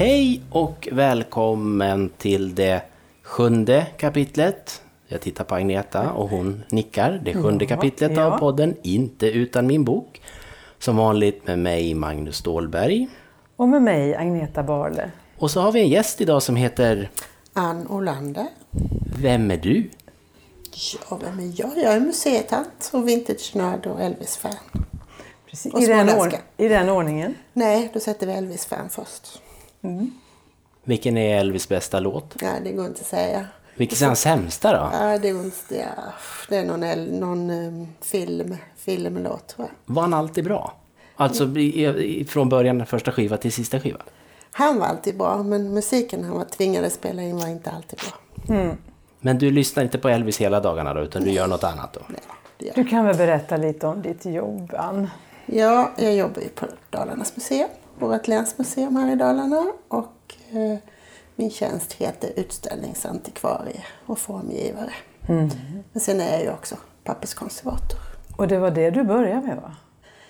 Hej och välkommen till det sjunde kapitlet. Jag tittar på Agneta och hon nickar. Det sjunde kapitlet av podden Inte utan min bok. Som vanligt med mig Magnus Stålberg. Och med mig Agneta Barle. Och så har vi en gäst idag som heter Ann Olander. Vem är du? Ja, vem är jag? Jag är museitant och vintage-nörd och Elvis-fan. Precis. Och I, den I den ordningen. Nej, då sätter vi Elvis-fan först. Vilken är Elvis bästa låt? Ja, det går inte att säga. Vilken är hans sämsta då? Ja, det, går inte, ja, det är någon, någon um, film, filmlåt tror jag. Var han alltid bra? Alltså i, i, från början första skiva till sista skiva? Han var alltid bra, men musiken han var tvingad att spela in var inte alltid bra. Men du lyssnar inte på Elvis hela dagarna då, utan du gör något annat då? Nej. Du kan väl berätta lite om ditt jobb, Ann? Ja, jag jobbar ju på Dalarnas museum, vårt länsmuseum här i Dalarna. Och eh, min tjänst heter utställningsantikvarie och formgivare. Men sen är jag ju också papperskonservator. Och det var det du började med, va?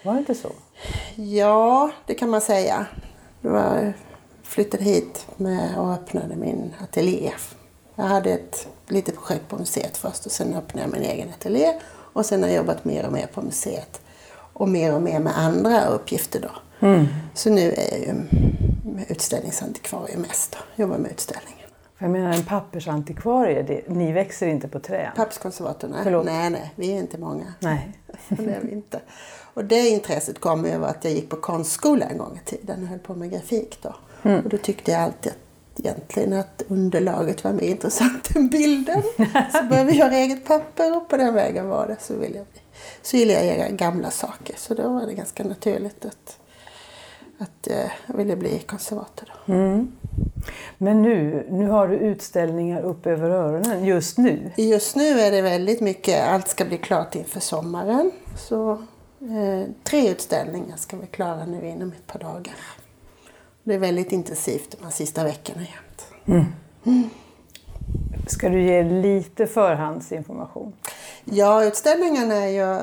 Var det inte så? Ja, det kan man säga. Jag flyttade hit med och öppnade min ateljé. Jag hade ett litet projekt på museet först och sen öppnade jag min egen ateljé. Och sen har jag jobbat mer och mer på museet. Och mer och mer med andra uppgifter då. Så nu är jag ju utställningsantikvarie mest. Då. Jobbar med utställningen. För jag menar, en pappersantikvarie, det, ni växer inte på träd. Papperskonservatorerna? Förlåt. Nej, nej, vi är inte många. Nej. det är vi inte. Och det intresset kom över att jag gick på konstskola en gång i tiden och höll på med grafik då. Och då tyckte jag alltid att egentligen att underlaget var mer intressant än bilden. så började vi göra eget papper och på den vägen var det. Så ville jag, så ville jag göra gamla saker. Så då var det ganska naturligt att, att eh, jag ville bli konservator. Då. Men nu, nu har du utställningar upp över öronen, just nu. Just nu är det väldigt mycket, allt ska bli klart inför sommaren. Så eh, tre utställningar ska vi klara nu inom ett par dagar. Det är väldigt intensivt de här sista veckorna jämt. Ska du ge lite förhandsinformation? Ja, utställningarna är ju...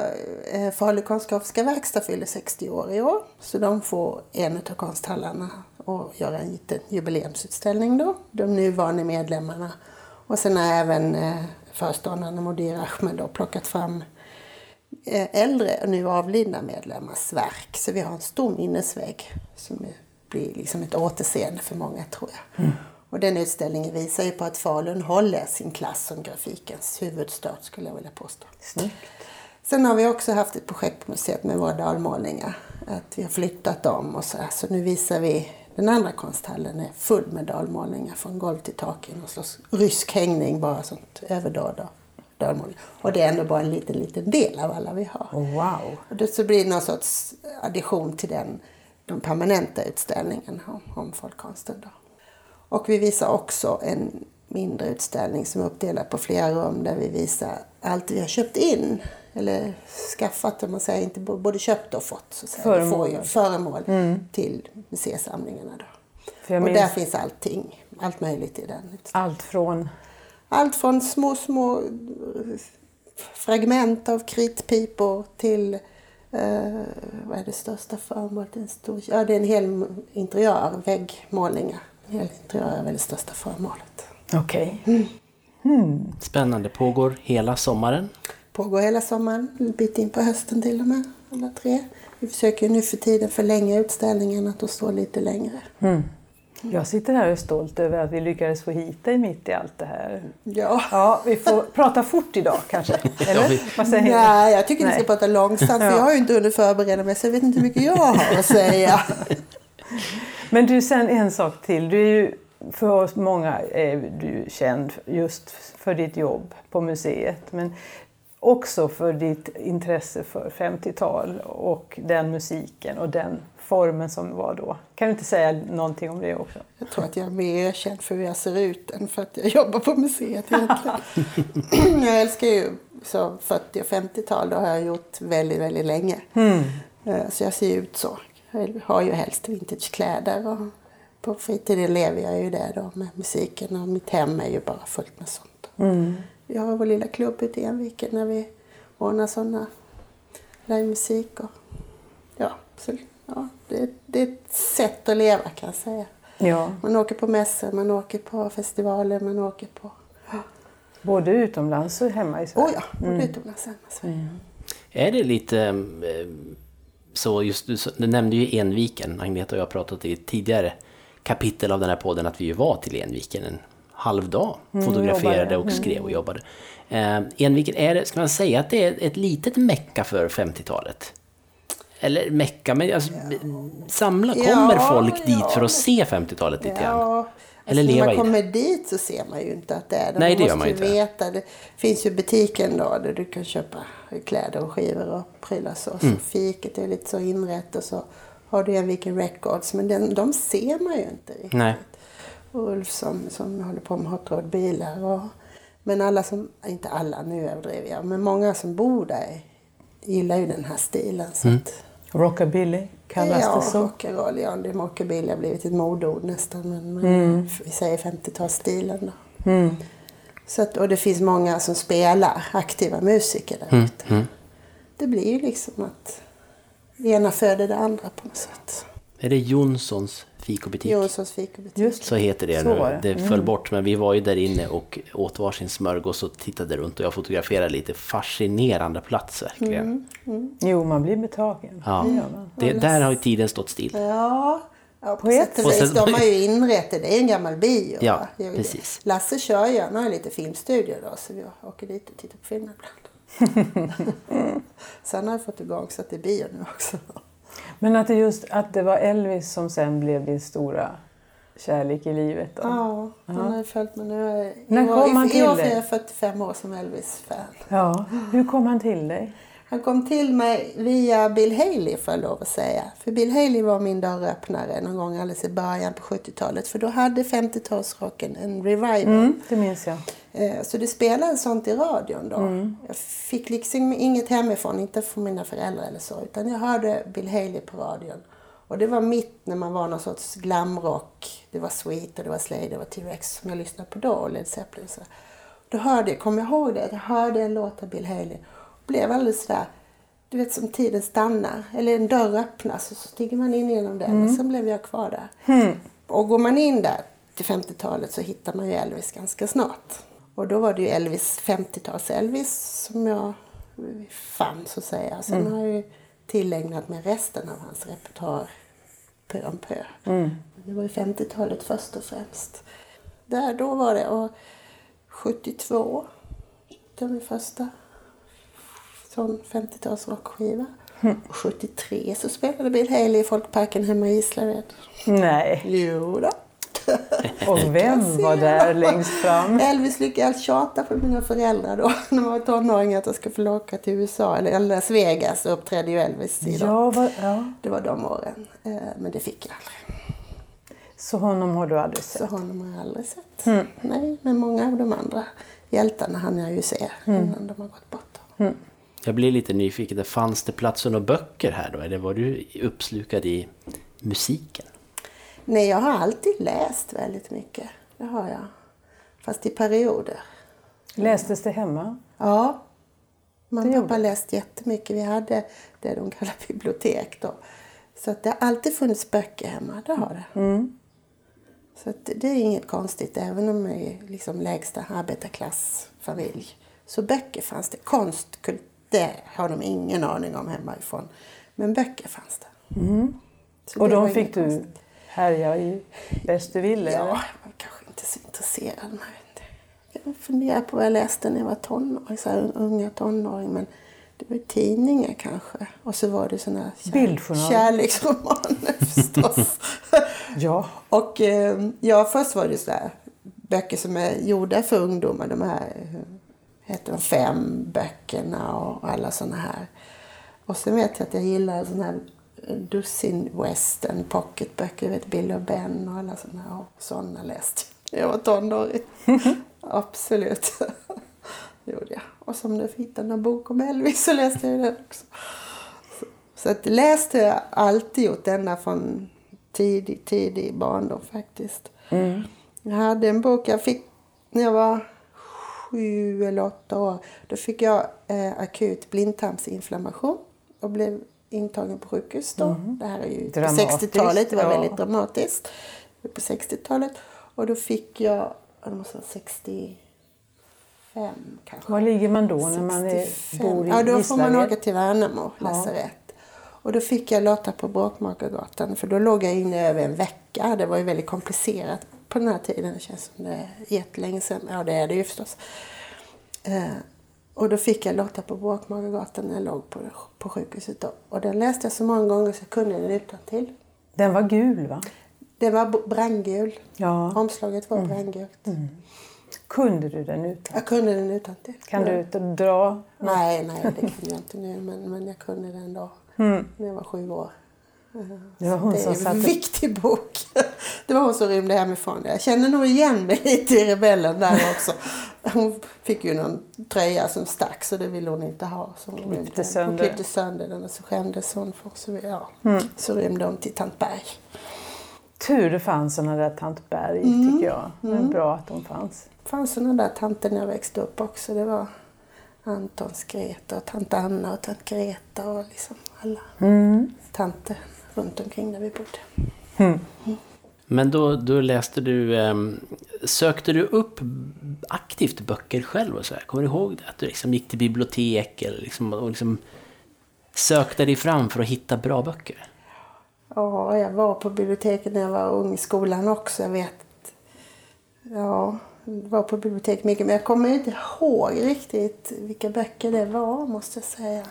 Eh, Falu konstgrafiska verkstad fyller 60 år i år. Så de får en av konsthallarna och göra en liten jubileumsutställning då. De nuvarande medlemmarna. Och sen har även eh, föreståndaren Modir Ahmed då plockat fram eh, äldre och nu avlidna medlemmars verk. Så vi har en stor minnesvägg som blir liksom ett återseende för många tror jag. Och den utställningen visar ju på att Falun håller sin klass som grafikens huvudstad skulle jag vilja påstå. Snyggt. Sen har vi också haft ett projekt på museet med våra dalmålningar. Att vi har flyttat dem och så här. Så nu visar vi, den andra konsthallen är full med dalmålningar från golv till tak i någon slags rysk hängning, bara sånt överdåd av dalmålningar. Och det är ändå bara en liten, liten del av alla vi har. Oh, wow. Och det så blir det någon sorts addition till den, de permanenta utställningen om, om folkkonsten. Då. Och vi visar också en mindre utställning som är uppdelad på flera rum där vi visar allt vi har köpt in. Eller skaffat, om man säger, inte både köpt och fått. Så. Vi får Föremål. föremål till museisamlingarna. Då. Och minns där finns allting, allt möjligt i den allt från... Allt från små, små fragment av kritpipor till eh, vad är det största föremålet? En stor, ja, det är en hel interiör, väggmålningar. En hel interiör är väl det största föremålet. Okej. Spännande. Pågår hela sommaren. Pågår hela sommaren, en bit in på hösten till och med, alla tre. Vi försöker nu för tiden förlänga utställningen, att de står lite längre. Jag sitter här och är stolt över att vi lyckades få hit dig mitt i allt det här. Ja. Ja, vi får prata fort idag kanske. Eller? Vad säger ni? Nej, jag tycker ni ska prata långsamt, för Ja. jag har ju inte hunnit förbereda mig, så jag vet inte hur mycket jag har att säga. Men du, sen en sak till. Du är ju, för oss många är du känd just för ditt jobb på museet. Men också för ditt intresse för 50-tal och den musiken och den formen som var då. Kan du inte säga någonting om det också? Jag tror att jag är mer känd för hur jag ser ut än för att jag jobbar på museet egentligen. jag älskar ju så 40 och 50-tal, det har jag gjort väldigt, väldigt länge. Eh, Så jag ser ut så. Jag har ju helst vintagekläder och på fritiden lever jag ju det då med musiken och mitt hem är ju bara fullt med sånt. Vi har vår lilla klubb ute i Enviken när vi ordnar sådana livemusik och ja, så, ja det, det är ett sätt att leva kan jag säga. Ja, Man åker på mässor, man åker på festivaler, man åker på... både utomlands och hemma i Sverige. Oh ja, både utomlands och hemma i Sverige. Är det lite eh, så, just du, du nämnde ju Enviken, Agneta och jag har pratat i ett tidigare kapitel av den här podden att vi ju var till Enviken en halv dag, fotograferade jobbade. och skrev och jobbade. Eh, Enviken, är det, ska man säga att det är ett litet mecka för 50-talet? Eller mecka, men alltså, samla, Ja, kommer folk dit ja. för att se 50-talet lite grann? Ja, Eller alltså, leva när man det. kommer dit så ser man ju inte att det är det. Nej, man det gör måste man ju inte. veta. Det finns ju butiken då där du kan köpa kläder och skivor och prylar så. Mm. Så fiket är lite så inrätt och så har du en Viken Records. Men den, de ser man ju inte riktigt. Nej. Och Ulf som, som håller på med hot rod bilar. Och, men alla som, inte alla, nu överdriver jag, men många som bor där gillar ju den här stilen. Så Mm. att, Rockabilly kallas ja, det så. rock'n'roll, ja, det rockabilly har blivit ett modeord nästan. Men, Mm. vi säger 50-talsstilen då. Så att, och det finns många som spelar, aktiva musiker där Mm, ute. Det blir ju liksom att det ena föder det andra på något sätt. Är det Jonssons fikobutik? Jonssons fikabutik. Just Så heter det Så nu. var det. Det föll bort, men vi var ju där inne och åt varsin smörgås och tittade runt och jag fotograferade lite. Fascinerande plats verkligen. Jo, man blir betagen. Ja. Det där har ju tiden stått still. Ja, ja på, ett sätt och sätt. vis. De har ju inrett det. Det är en gammal bio. Ja, precis. Lasse kör ju, han har lite filmstudio då så vi åker dit och tittar på filmer ibland. han har ju fått igång så att det är bio nu också. Men att det just att det var Elvis som sen blev din stora kärlek i livet. Då. Ja, han har ju följt mig nu. När kom han till år dig? jag 45 år som Elvis-fan. Ja. Hur kom han till dig? Han kom till mig via Bill Haley får jag lov att säga. För Bill Haley var min dörröppnare någon gång alldeles i början på 70-talet. För då hade 50-talsrocken en revival. Mm, det minns jag. Eh, Så det spelades sånt i radion då. Jag fick liksom inget hemifrån, inte från mina föräldrar eller så. Utan jag hörde Bill Haley på radion. Och det var mitt när man var någon sorts glamrock. Det var Sweet och det var Slade, det var T-Rex som jag lyssnade på då och Led Zeppelin. och Så. Då hörde jag, kommer jag ihåg det, jag hörde en låt av Bill Haley. Blev alldeles sådär, du vet som tiden stannar. Eller en dörr öppnas och så stiger man in genom den. Och sen blev jag kvar där. Och går man in där till 50-talet så hittar man ju Elvis ganska snart. Och då var det ju Elvis, 50-tals Elvis som jag fann så att säga. Sen har jag ju tillägnat mig resten av hans repertoar pö om pö. Det var ju 50-talet först och främst. Där, då var det. Och 72 köpte min första sån 50-tals rockskiva. Och 73 så spelade Bill Haley i Folkparken hemma i Gislaved. Nej. Jo då. Och vem var där längst fram? Elvis lyckades tjata på mina föräldrar då när man var tonåring att jag skulle få åka till USA eller Las Vegas och uppträdde ju Elvis i. Ja, vad, ja. Det var de åren. Eh, Men det fick jag aldrig. Så honom har du aldrig Så sett? honom har jag aldrig sett. Nej, men många av de andra hjältarna hann jag ju se innan de har gått bort. Jag blir lite nyfiken. Fanns det plats för några böcker här då? Eller var du uppslukad i musiken? Nej, jag har alltid läst väldigt mycket. Det har jag. Fast i perioder. Lästes det hemma? Ja. Mamma och gjorde pappa läste jättemycket. Vi hade det de kallar bibliotek då. Så att det har alltid funnits böcker hemma. Det har det. Så att det- är inget konstigt. Även om jag är liksom lägsta arbetarklassfamilj. Så böcker fanns det. Konst, kult, det har de ingen aning om hemifrån. Men böcker fanns det. Så Och de fick du konstigt. härja i bäst du ville? Ja, jag var kanske inte så intresserad. Men jag, funderar på vad jag läste när jag var tonåring, så här, unga tonåring. Men det var tidningar kanske. Och så var det såna här kär, kärleksromaner förstås. Ja. och eh, ja, först var det så här böcker som är gjorda för ungdomar. De här eh, heter de fem böckerna och alla såna här. Och sen vet jag att jag gillar såna här dussin western pocketböcker. Vet Bill och Ben och alla såna här. Och såna läste jag jag var tonåring. Absolut. Gjorde jag. Och som du hittade en bok om Elvis så läste jag den också. Så, så att läst har jag alltid gjort ända från tidig, tidig barndom faktiskt. Jag hade en bok jag fick när jag var sju eller åtta år. Då fick jag eh, akut blindtarmsinflammation och blev intagen på sjukhus då. Det här är ju på Dramatiskt, 60-talet, det var ja. väldigt dramatiskt. på 60-talet. Och då fick jag, det måste vara 65 kanske. Var ligger man då när man är, 65. bor i Ja, då får man åka till Värnamo lasarett. Och då fick jag Lotta på Bråkmakargatan för då låg jag inne över en vecka. Det var ju väldigt komplicerat på den här tiden. Det känns som det är jättelänge sedan. Ja, det är det ju förstås. Eh, och då fick jag Lotta på Bråkmakargatan när jag låg på, på sjukhuset. Då. Och den läste jag så många gånger så jag kunde den utan till. Den var gul va? Den var brandgul. Ja. Omslaget var brandgult. Kunde du den utan? Jag kunde den utan till. Kan du inte dra? Nej, nej, det kunde jag inte nu. Men, men jag kunde den då. När jag var sju år. Det var hon Det är som en satte... viktig bok. Det var hon som rymde hemifrån. Jag känner nog igen mig lite i Rebellen där också. Hon fick ju någon tröja som stack så det ville hon inte ha. Så hon den. sönder. Hon klippte sönder den och så skämdes hon för så, ja. så rymde hon till Tant Berg. Tur det fanns såna där Tant Berg Mm. tycker jag. Det är bra att de fanns. Det fanns sådana där tanter när jag växte upp också. Det var Antons Greta och tant Anna och tant Greta och liksom alla tanter runt omkring där vi bodde. Men då, då läste du, ehm, sökte du upp aktivt böcker själv och så här? Kommer du ihåg det? Att du liksom gick till bibliotek eller liksom, och liksom sökte dig fram för att hitta bra böcker? Ja, jag var på biblioteket när jag var ung i skolan också. Jag vet. Ja, var på biblioteket mycket. Men jag kommer inte ihåg riktigt vilka böcker det var, måste jag säga.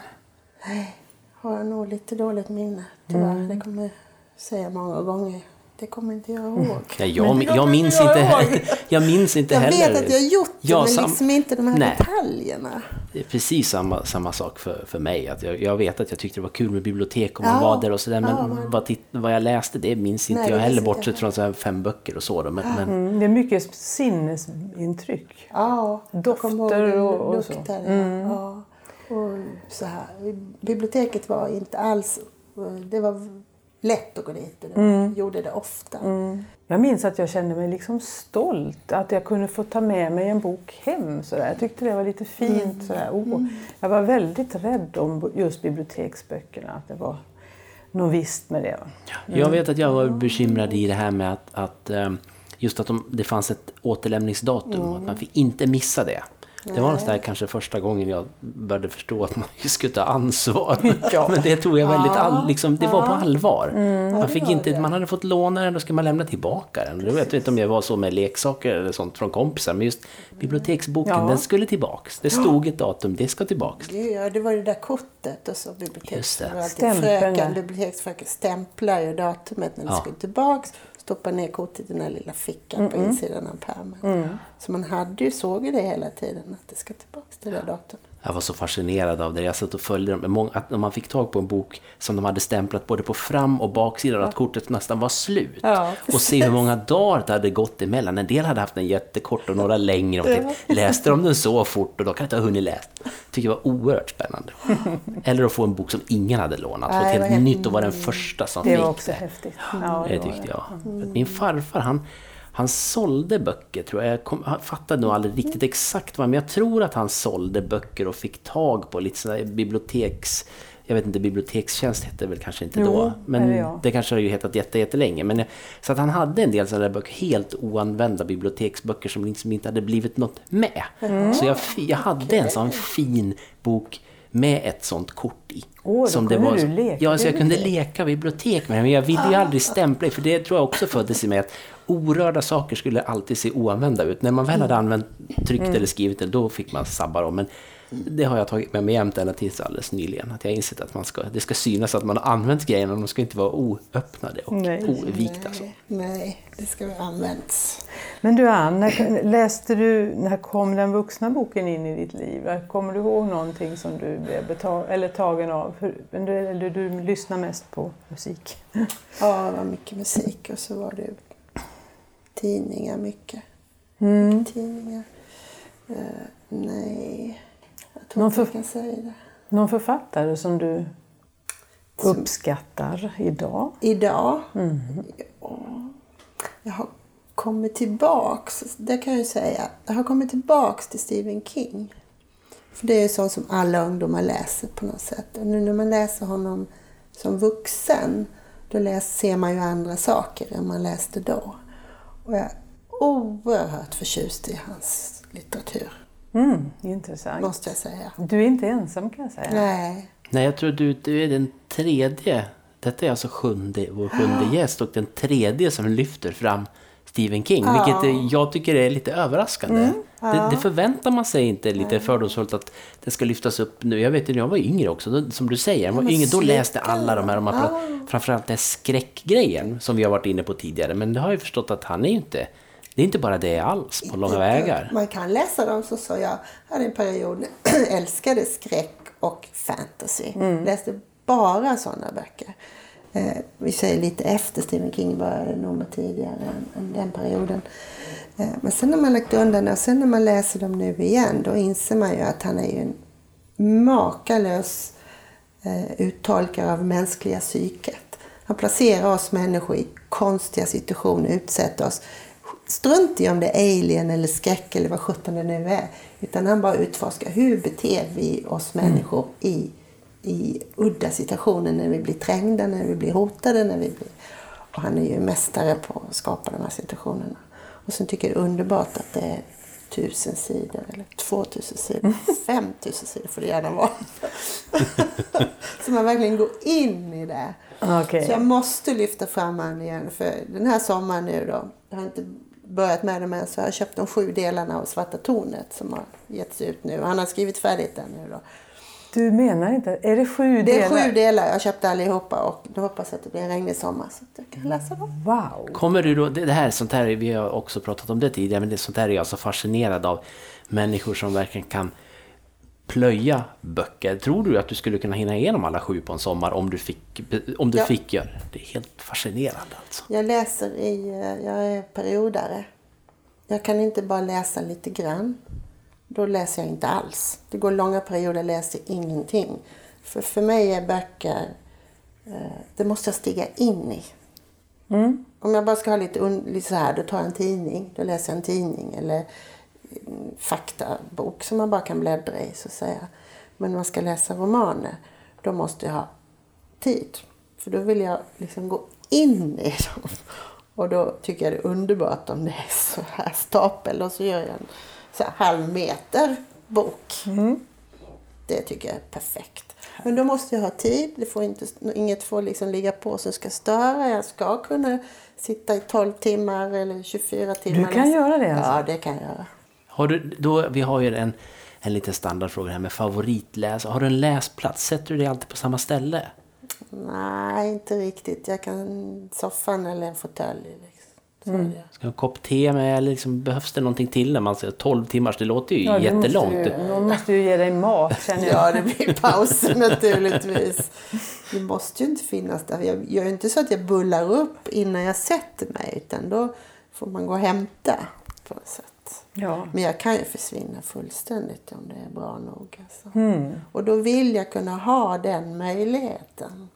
Nej, har jag nog lite dåligt minne, tyvärr. Det kommer jag säga många gånger. Det kommer inte jag ihåg. Nej, jag, Men jag, minns jag inte, ihåg. jag minns inte Jag heller. vet att jag har gjort det, Ja, men liksom inte de här Nej. detaljerna. Det är precis samma, samma sak för, för mig. Att jag, jag vet att jag tyckte det var kul med bibliotek och man Ja. var där och sådär. Men Ja, men- vad, titt, vad jag läste, det minns inte Nej, jag heller. Bortsett jag. från så här fem böcker och så. Då. Men, men, Mm, det är mycket sinnesintryck. Ja, jag Dofter den och- och så. lukten, ja. Ja. Och så här. Biblioteket var inte alls... Det var lätt att gå dit och det var, gjorde det ofta. Jag minns att jag kände mig liksom stolt att jag kunde få ta med mig en bok hem. Sådär. Jag tyckte det var lite fint. Sådär. Oh, jag var väldigt rädd om just biblioteksböckerna. Att det var något visst med det. Jag vet att jag var bekymrad i det här med att, att ehm, just att de, det fanns ett återlämningsdatum. Att man fick inte missa det. Det var nästan kanske första gången jag började förstå att man skulle ta ansvar. Ja. Men det tog jag väldigt all, liksom, det var på allvar. man, det fick inte, man hade fått låna den, då skulle man lämna tillbaka den. Jag vet inte om jag var så med leksaker eller sånt från kompisar, men just biblioteksboken, Ja. den skulle tillbaks. Det stod ett datum, det ska tillbaks. Gud, Ja, det var ju det där kortet och så biblioteksfröken stämplar ju datumet när det Ja. skulle tillbaks. Stoppar ner kortet i den där lilla fickan på insidan av pärmen. Så man hade ju, såg ju det hela tiden att det ska tillbaks till det datumet. Jag var så fascinerad av det. Jag satt och följde dem. Att man fick tag på en bok som de hade stämplat både på fram och baksidan, att kortet nästan var slut. Ja, och se hur många dagar det hade gått emellan. En del hade haft en jättekort och några längre. Och tänkte, läste de den så fort och då kan jag inte ha hunnit läsa. Tycker det var oerhört spännande. Eller att få en bok som ingen hade lånat. Få ett det helt nytt och vara den första som Det fick var också det. häftigt. Ja, Det tyckte jag. Min farfar han, han sålde böcker tror jag. Jag kom, fattade nog aldrig riktigt exakt vad men jag tror att han sålde böcker och fick tag på lite sådana biblioteks... Jag vet inte, bibliotekstjänst hette det väl kanske inte Jo, då. Men eller ja. det kanske har ju hetat jätte, jättelänge. Men, jag- så att han hade en del sådana där böcker, helt oanvända biblioteksböcker som liksom inte hade blivit något med. Så jag, jag hade en sån fin bok med ett sånt kort i. Åh, som det kunde var, du leka Ja, så jag kunde leka bibliotek med den, men jag ville ju aldrig stämpla i, för det tror jag också föddes i mig att orörda saker skulle alltid se oanvända ut. När man väl hade använt, tryckt eller skrivit det, då fick man sabba dem. Men det har jag tagit med mig jämt ända tills alldeles nyligen. Att jag har insett att man ska, det ska synas att man har använt grejerna, de ska inte vara oöppnade och Nej. ovikta. Så. Nej, nej, det ska ha använts. Men du Ann, när, läste du, när kom den vuxna boken in i ditt liv? Kommer du ihåg någonting som du blev betag, eller tagen av? Hur- Eller, eller du lyssnar mest på musik? Ja, det var mycket musik och så var det tidningar mycket. Mm. Tidningar. Eh, nej, Någon för-. Någon författare som du uppskattar idag? Idag? Mm. Ja, jag har kommit tillbaks, det kan jag säga. Jag har kommit tillbaks till Stephen King. För det är ju sånt som alla ungdomar läser på något sätt. Och nu när man läser honom som vuxen då läs, ser man ju andra saker än man läste då. Och jag är oerhört förtjust i hans litteratur, Mm, intressant. måste jag säga. Du är inte ensam kan jag säga. Nej. Nej, jag tror du, du är den tredje. Detta är alltså sjunde, vår sjunde gäst och den tredje som lyfter fram Stephen King. Ja. Vilket jag tycker är lite överraskande. Mm, Det, det förväntar man sig inte lite fördomsfullt att det ska lyftas upp nu. Jag vet ju när jag var yngre också, då, som du säger, jag var yngre, då läste alla de här, de här framförallt den här skräckgrejen som vi har varit inne på tidigare. Men det har jag ju förstått att han är ju inte, det är inte bara det alls på långa vägar. Man kan läsa dem så, så jag hade en period älskade skräck och fantasy. Läste bara sådana böcker. Eh, vi säger lite efter Stephen King började, nog tidigare än, än den perioden. Eh, men sen när man lagt undan och sen när man läser dem nu igen då inser man ju att han är ju en makalös eh, uttolkare av mänskliga psyket. Han placerar oss människor i konstiga situationer, utsätter oss. Strunt i om det är alien eller skräck eller vad sjutton det nu är. Utan han bara utforskar hur beter vi oss människor i, i udda situationer när vi blir trängda, när vi blir hotade. När vi blir... Och han är ju mästare på att skapa de här situationerna. Och sen tycker jag det är underbart att det är tusen sidor eller två tusen sidor, fem tusen sidor får det gärna vara. så man verkligen går in i det. Okej. Så jag måste lyfta fram han igen för den här sommaren nu då, jag har inte börjat med dem än så jag har köpt de sju delarna av Svarta tornet som har getts ut nu. Han har skrivit färdigt den nu då. Du menar inte, är det sju Det är delar? sju delar, jag har köpt allihopa och nu hoppas jag att det blir en regnig sommar så att jag kan läsa dem. Wow! Kommer du då, det det här, sånt här, vi har också pratat om det tidigare, men det, sånt här är jag så fascinerad av. Människor som verkligen kan plöja böcker. Tror du att du skulle kunna hinna igenom alla sju på en sommar om du fick, om du Ja. fick göra det? Det är helt fascinerande alltså. Jag läser i, eh, jag är periodare. Jag kan inte bara läsa lite grann. Då läser jag inte alls. Det går långa perioder, jag läser ingenting. För, för mig är böcker, eh, det måste jag stiga in i. Om jag bara ska ha lite, lite så här, då tar jag en tidning. Då läser jag en tidning eller faktabok som man bara kan bläddra i så att säga. Men när man ska läsa romaner, då måste jag ha tid. För då vill jag liksom gå in i dem. Och då tycker jag det är underbart om det är så här stapel och så gör jag en så här halv meter bok. Det tycker jag är perfekt. Men då måste jag ha tid. Det får inte, inget får liksom ligga på som ska störa. Jag ska kunna sitta i 12 timmar eller 24 timmar. Du kan göra det alltså? Ja, det kan jag göra. Har du, då, vi har ju en, en liten standardfråga här med favoritläsare. Har du en läsplats? Sätter du dig alltid på samma ställe? Nej, inte riktigt. Jag kan soffan eller en fåtölj. Liksom. Det. Ska du ha en kopp te med eller liksom, behövs det någonting till när man säger 12 timmars? Det låter ju Ja, jättelångt. Måste ju, någon måste ju ge dig mat känner jag. Ja, det blir pauser naturligtvis. Det måste ju inte finnas där. Jag gör ju inte så att jag bullar upp innan jag sätter mig. Utan då får man gå och hämta på något sätt. Ja. Men jag kan ju försvinna fullständigt om det är bra nog. Alltså. Mm. Och då vill jag kunna ha den möjligheten.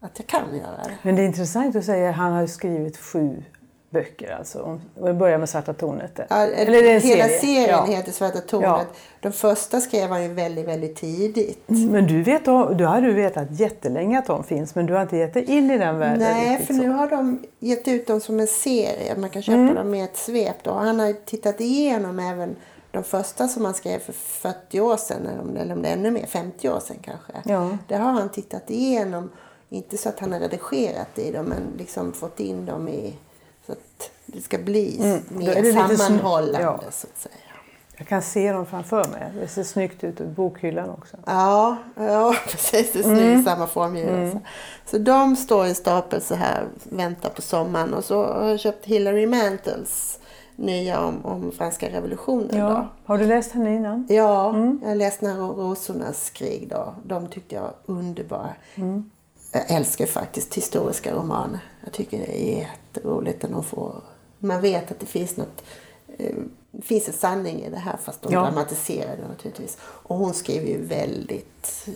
Att jag kan göra det. Men det är intressant att säga att han har skrivit sju böcker alltså. Och vi börjar med Svarta tornet. Ja, Eller det är en hela serie. serien Ja. heter Svarta tornet. Ja. De första skrev han ju väldigt, väldigt tidigt. Men du, vet, du har du vetat jättelänge att de finns men du har inte gett dig in i den världen Nej, för så. nu har de gett ut dem som en serie. Man kan köpa Mm. dem med ett svep. Då. Han har tittat igenom även de första som han skrev för 40 år sedan. Eller om det, eller om det är ännu mer, 50 år sedan kanske. Ja. Det har han tittat igenom. Inte så att han har redigerat i dem men liksom fått in dem i så att det ska bli Mm, mer sammanhållande ja. så att säga. Jag kan se dem framför mig. Det ser snyggt ut i bokhyllan också. Ja, ja precis. Det är Mm. snyggt, samma formgivelse. Så de står i stapel så här, väntar på sommaren. Och så har jag köpt Hilary Mantels nya om, om franska revolutionen. Ja. Då. Har du läst henne innan? Ja, Mm. jag har läst när rosornas krig då. De tyckte jag var underbara. Mm. Jag älskar faktiskt historiska romaner. Jag tycker det är jätteroligt de får... Man vet att det finns något... Eh, det finns en sanning i det här fast de Ja. dramatiserar det naturligtvis. Och hon skriver ju väldigt...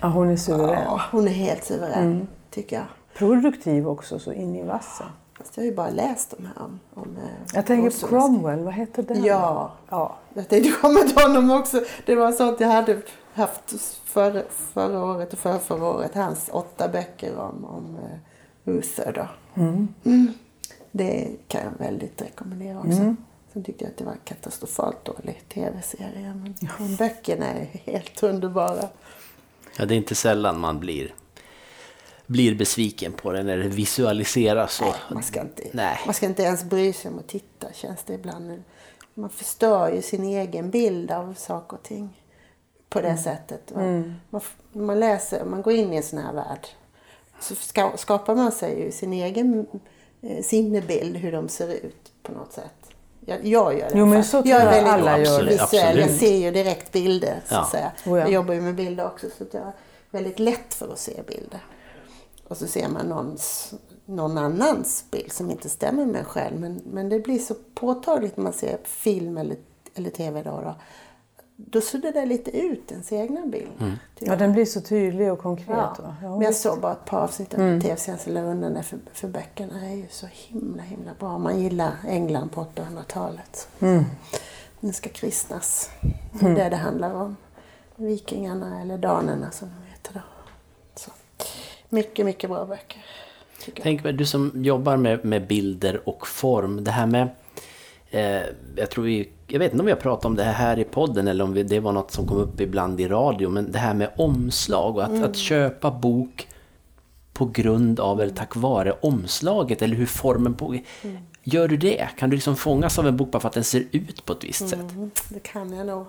Ja, hon är suverän. Ja, hon är helt suverän, Mm. tycker jag. Produktiv också, så in i vassen. Fast jag har ju bara läst de här om... om eh, Jag tänker på Cromwell, vad heter den? Ja. ja. Jag tänkte komma till honom också. Det var sånt jag hade haft för, förra året och för förra året hans åtta böcker om, om uh, Uther. Då. Mm. Mm. Det kan jag väldigt rekommendera också. Mm. Sen tyckte jag att det var katastrofalt dålig tv-serie. Men ja. böckerna är helt underbara. Ja, det är inte sällan man blir blir besviken på det när det visualiseras. Nej, man, ska inte, nej. man ska inte ens bry sig om att titta känns det ibland. Man förstör ju sin egen bild av saker och ting på det mm. sättet. Mm. Man, man läser, man går in i en sån här värld så ska, skapar man sig ju sin egen eh, sinnebild hur de ser ut på något sätt. Jag, jag gör det. Jo, men så jag är väldigt alla gör. visuell. Jag ser ju direkt bilder. Så att säga. Oh, ja. Jag jobbar ju med bilder också så jag är väldigt lätt för att se bilder. Och så ser man någons, någon annans bild som inte stämmer med en själv. Men, men det blir så påtagligt när man ser film eller, eller tv. Då, då. Då suddar det lite ut ens egna bild. Mm. Ja, den blir så tydlig och konkret. Ja. Ja, men jag såg bara ett par avsnitt av mm. tv-serien som undan för, för böckerna är ju så himla himla bra. Man gillar England på 800-talet. Mm. Den ska kristnas. Det är mm. det det handlar om. Vikingarna eller danerna som de heter då. Så. Mycket, mycket bra böcker. Tänk mig, du som jobbar med, med bilder och form. Det här med... Eh, jag tror vi... Jag vet inte om har pratat om det här i podden eller om det var något som kom upp ibland i radio. Men det här med omslag och att, mm. att köpa bok på grund av eller tack vare omslaget eller hur formen på... Mm. Gör du det? Kan du liksom fångas av en bok bara för att den ser ut på ett visst mm. sätt? Det kan jag nog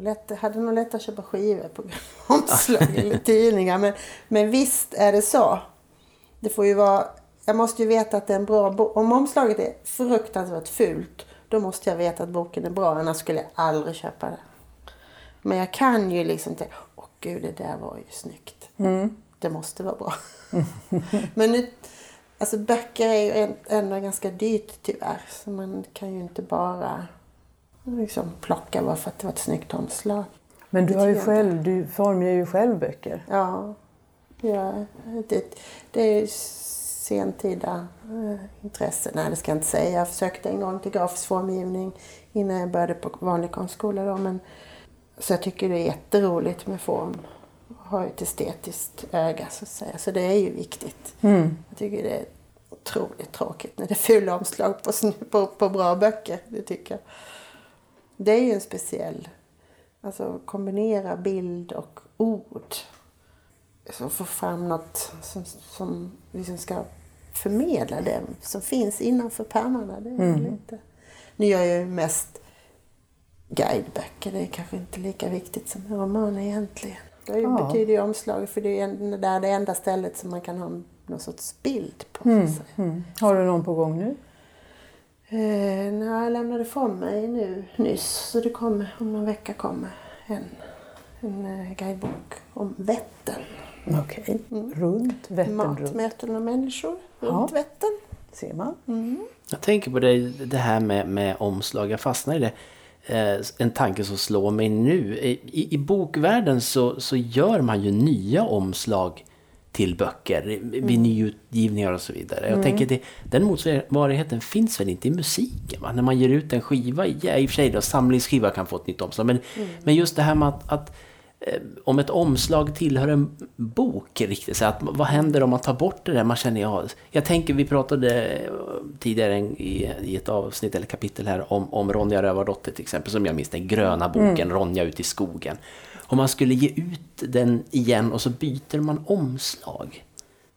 lätt, hade nog lätt att köpa skivor på omslag eller tidningar. Men, men visst är det så. Det får ju vara, jag måste ju veta att det är en bra bok. Om omslaget är fruktansvärt fult, då måste jag veta att boken är bra. Annars skulle jag aldrig köpa det. Men jag kan ju liksom tänka, åh gud det där var ju snyggt. Mm. Det måste vara bra. men nu, alltså böcker är ju ändå ganska dyrt tyvärr. Så man kan ju inte bara liksom plocka bara för att det var ett snyggt omslag. Men du, har ju själv, du formar ju själv böcker. Ja. ja det, det är sentida eh, intresse. Nej, det ska jag inte säga. Jag försökte en gång till grafisk formgivning innan jag började på vanlig konstskola. Då, men, så jag tycker det är jätteroligt med form. Ha ett estetiskt öga så att säga. Så det är ju viktigt. Mm. Jag tycker det är otroligt tråkigt när det är fula omslag på, på, på bra böcker. Det tycker jag. Det är ju en speciell... Alltså kombinera bild och ord. Så få fram något som, som liksom ska förmedla det som finns innanför pärmarna. Det är mm. lite... Nu gör jag ju mest guideböcker. Det är kanske inte lika viktigt som en roman egentligen. Det ja. betyder ju omslaget för det är där det enda stället som man kan ha någon sorts bild på. Mm. Mm. Har du någon på gång nu? Eh, när jag lämnade ifrån mig nu nyss så det kommer, om någon vecka kommer en, en eh, guidebok om Vättern. Okej, okay. mm. runt Vättern? Mat, möten och människor runt ja. Vättern. Ser man. Mm. Jag tänker på det, det här med, med omslag, jag fastnar i det. Eh, en tanke som slår mig nu. I, i bokvärlden så, så gör man ju nya omslag till böcker vid mm. nyutgivningar och så vidare. Jag mm. tänker det, den motsvarigheten finns väl inte i musiken? Va? När man ger ut en skiva, ja, i och för sig då, samlingsskiva kan få ett nytt omslag, men, mm. men just det här med att, att om ett omslag tillhör en bok riktigt, så att, vad händer om man tar bort det där? Man känner, ja, jag tänker, vi pratade tidigare i, i ett avsnitt eller kapitel här om, om Ronja Rövardotter till exempel, som jag minns den gröna boken mm. Ronja ut i skogen om man skulle ge ut den igen och så byter man omslag.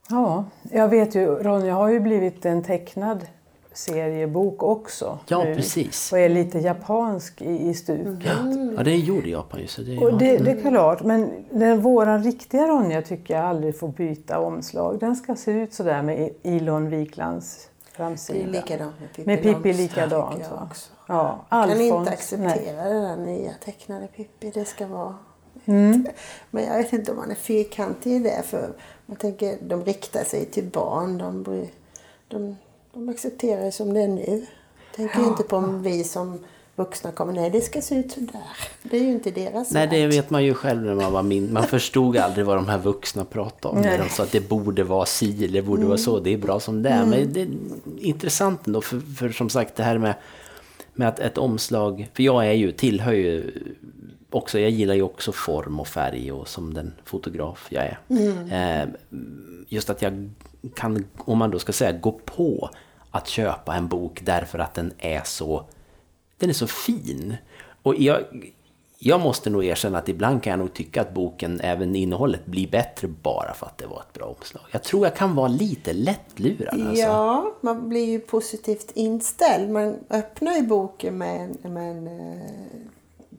Ja, jag vet ju, Ronja har ju blivit en tecknad seriebok också. Ja, nu, precis. Och är lite japansk i, i stuket. Mm. Ja, det gjorde Japan ju. Så det, och det, det är klart, men den, våran riktiga Ronja tycker jag aldrig får byta omslag. Den ska se ut sådär med Ilon Wiklands framsida. Det är likadant med Pippi Med Pippi likadant. Ja, ja, Alfons, kan inte acceptera nej. den där nya tecknade Pippi. Det ska vara Mm. Men jag vet inte om man är fyrkantig i det. För man tänker, de riktar sig till barn. De, de, de accepterar det som det är nu. Tänker ja. inte på om vi som vuxna kommer, nej det ska se ut sådär. Det är ju inte deras Nej, det vet man ju själv när man var min. Man förstod aldrig vad de här vuxna pratade om. När de sa att det borde vara si eller det borde mm. vara så. Det är bra som det är. Mm. Men det är intressant ändå, för, för som sagt det här med, med att ett omslag. För jag är ju, tillhör ju också, jag gillar ju också form och färg och som den fotograf jag är. Eh, just att jag kan, om man då ska säga, gå på att köpa en bok därför att den är så, den är så fin. Och jag, jag måste nog erkänna att ibland kan jag nog tycka att boken, även innehållet, blir bättre bara för att det var ett bra omslag. Jag tror jag kan vara lite lättlurad. Alltså. Ja, man blir ju positivt inställd. Man öppnar ju boken med en, med en eh,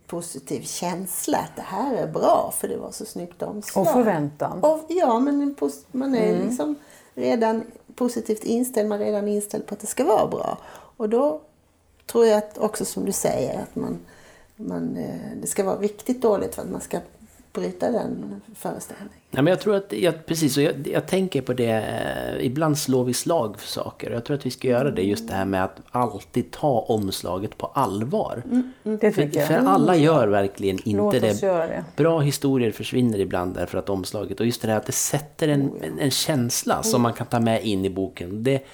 positiv känsla att det här är bra för det var så snyggt omslag. Och förväntan. Och, ja, men man är liksom redan positivt inställd. Man är redan inställd på att det ska vara bra. Och då tror jag att också som du säger att man, man, eh, det ska vara riktigt dåligt för att man ska bryta den föreställningen. Ja, men jag tror att, jag, precis, jag, jag tänker på det, eh, ibland slår vi slag för saker. Jag tror att vi ska göra det, just det här med att alltid ta omslaget på allvar. Det För, tycker för jag. alla gör verkligen inte det. det. Bra historier försvinner ibland därför att omslaget, och just det här att det sätter en, en, en känsla som man kan ta med in i boken. Det,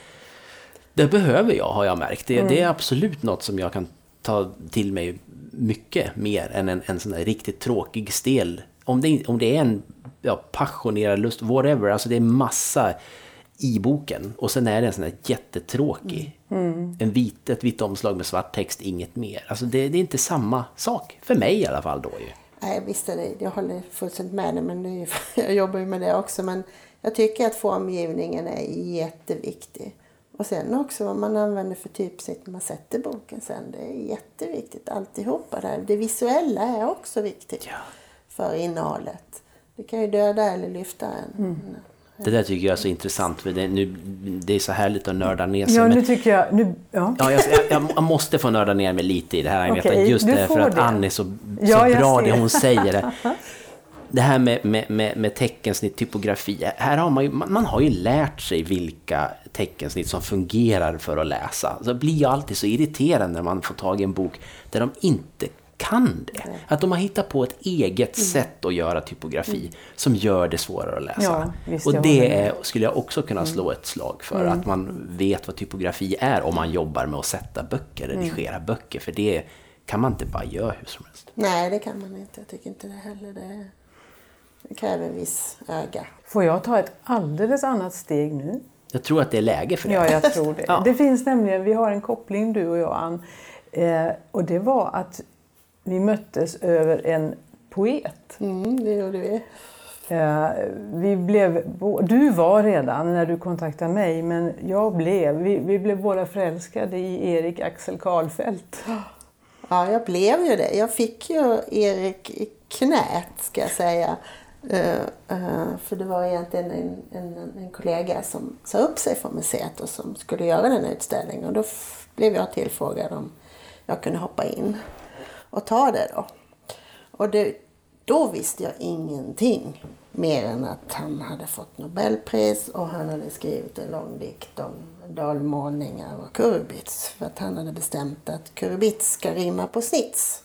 det behöver jag, har jag märkt. Det, det är absolut något som jag kan ta till mig mycket mer än en, en sån där riktigt tråkig, stel... Om det, om det är en ja, passionerad lust, whatever, alltså det är massa i boken. Och sen är det en sån där jättetråkig. En vit, ett vitt omslag med svart text, inget mer. Alltså det, det är inte samma sak. För mig i alla fall då ju. Nej, visst är det. Jag håller fullständigt med dig, men ju, jag jobbar ju med det också. Men jag tycker att formgivningen är jätteviktig. Och sen också vad man använder för typsätt när man sätter boken sen. Det är jätteviktigt alltihopa där. Det visuella är också viktigt för innehållet. Det kan ju döda eller lyfta en. Det där tycker jag är så intressant. För det, nu, det är så härligt att nörda ner sig. Ja, nu tycker jag... Nu, ja. Ja, jag, jag, jag måste få nörda ner mig lite i det här Agneta, Okej, just det, för att det. Ann är så, så Ja, bra det hon säger. Det här med, med, med, med teckensnitt, typografi. Här har man, ju, man, man har ju lärt sig vilka teckensnitt som fungerar för att läsa. Så blir jag alltid så irriterad när man får tag i en bok där de inte kan det. Att de har hittat på ett eget Mm. sätt att göra typografi som gör det svårare att läsa. Ja, visst, och det. Mm. är, skulle jag också kunna slå ett slag för. Att man vet vad typografi är om man jobbar med att sätta böcker, redigera Mm. böcker. För det kan man inte bara göra hur som helst. Nej, det kan man inte. Jag tycker inte det heller. Det, det kräver en viss öga. Får jag ta ett alldeles annat steg nu? Jag tror att det är läge för det. Ja, jag tror det. Ja. Det finns nämligen, vi har en koppling du och jag Ann. Eh, och det var att vi möttes över en poet. Mm, det gjorde vi. Eh, vi blev, du var redan när du kontaktade mig, men jag blev. Vi, vi blev båda förälskade i Erik Axel Karlfeldt. Ja, jag blev ju det. Jag fick ju Erik i knät, ska jag säga. Eh, eh, för det var egentligen en, en, en kollega som sa upp sig från museet och som skulle göra den här utställningen. Och då blev jag tillfrågad om jag kunde hoppa in och ta det då. Och det, då visste jag ingenting mer än att han hade fått Nobelpris och han hade skrivit en lång dikt om dalmålningar och kurbits. För att han hade bestämt att kurbits ska rimma på snits.